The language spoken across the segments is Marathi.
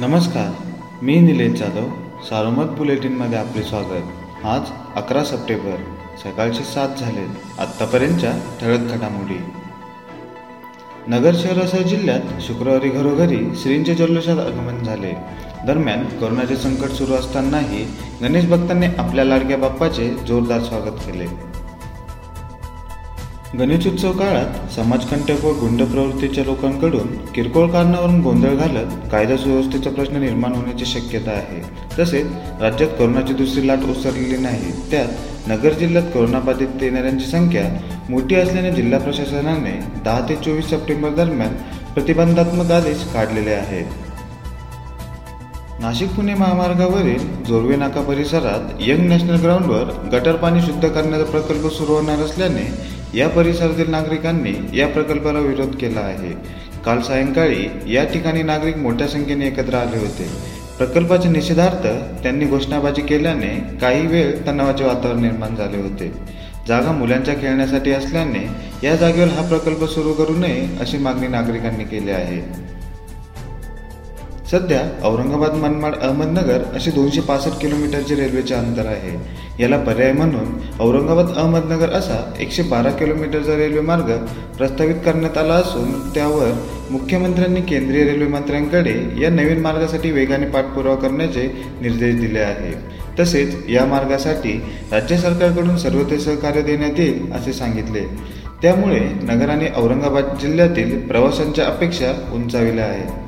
नमस्कार मी निलेश जाधव सारोमत बुलेटिनमध्ये आपले स्वागत. आज अकरा सप्टेंबर सकाळचे सात झाले आत्तापर्यंतच्या ठळक घडामोडी. नगर शहरासह जिल्ह्यात शुक्रवारी घरोघरी श्रींचे जल्लोषात आगमन झाले. दरम्यान कोरोनाचे संकट सुरू असतानाही गणेश भक्तांनी आपल्या लाडक्या बाप्पाचे जोरदार स्वागत केले. गणेशोत्सव काळात समाजकंटक व गुंड प्रवृत्तीच्या लोकांकडून किरकोळ कारणावरून गोंधळ घालत कायदा सुव्यवस्थेचा प्रश्न निर्माण होण्याची शक्यता आहे. तसेच राज्यात कोरोनाची दुसरी लाट ओसरलेली नाही. त्यात नगर जिल्ह्यात कोरोनाबाधित येणाऱ्यांची संख्या मोठी असल्याने जिल्हा प्रशासनाने दहा ते चोवीस सप्टेंबर दरम्यान प्रतिबंधात्मक आदेश काढलेले आहेत. नाशिक पुणे महामार्गावरील जोरवे नाका परिसरात यंग नॅशनल ग्राउंडवर गटर पाणी शुद्ध करण्याचा प्रकल्प सुरू होणार असल्याने या परिसरातील नागरिकांनी या प्रकल्पाला विरोध केला आहे. काल सायंकाळी या ठिकाणी नागरिक मोठ्या संख्येने एकत्र आले होते. प्रकल्पाच्या निषेधार्थ त्यांनी घोषणाबाजी केल्याने काही वेळ तणावाचे वातावरण निर्माण झाले होते. जागा मुलांच्या खेळण्यासाठी असल्याने या जागेवर हा प्रकल्प सुरू करू नये अशी मागणी नागरिकांनी केली आहे. सध्या औरंगाबाद मनमाड अहमदनगर असे दोनशे पासष्ट किलोमीटरचे रेल्वेचे अंतर आहे. याला पर्याय म्हणून औरंगाबाद अहमदनगर असा एकशे बारा किलोमीटरचा रेल्वे मार्ग प्रस्तावित करण्यात आला असून त्यावर मुख्यमंत्र्यांनी केंद्रीय रेल्वे मंत्र्यांकडे या नवीन मार्गासाठी वेगाने पाठपुरावा करण्याचे निर्देश दिले आहे. तसेच या मार्गासाठी राज्य सरकारकडून सर्व ते सहकार्य देण्यात येईल असे सांगितले. त्यामुळे नगर आणि औरंगाबाद जिल्ह्यातील प्रवाशांच्या अपेक्षा उंचाविल्या आहेत.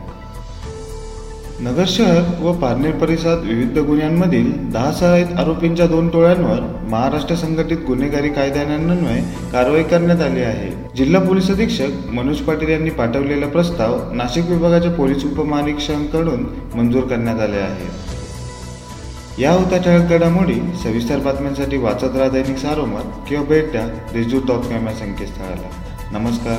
नगर शहर व पारनेर परिसरात विविध गुन्ह्यांमधील दहा सहाय्यित आरोपींच्या दोन टोळ्यांवर महाराष्ट्र संघटित गुन्हेगारी कायद्यान्वये कारवाई करण्यात आली आहे. जिल्हा पोलीस अधीक्षक मनोज पाटील यांनी पाठवलेला प्रस्ताव नाशिक विभागाच्या पोलीस उपमहानिरीक्षकांकडून मंजूर करण्यात आले आहे. या होत्या ठळक घडामोडी सविस्तर बातम्यांसाठी वाचत राहा दैनिक सारोमत किंवा भेट द्या देशदूत डॉट कॉम या संकेतस्थळाला. नमस्कार.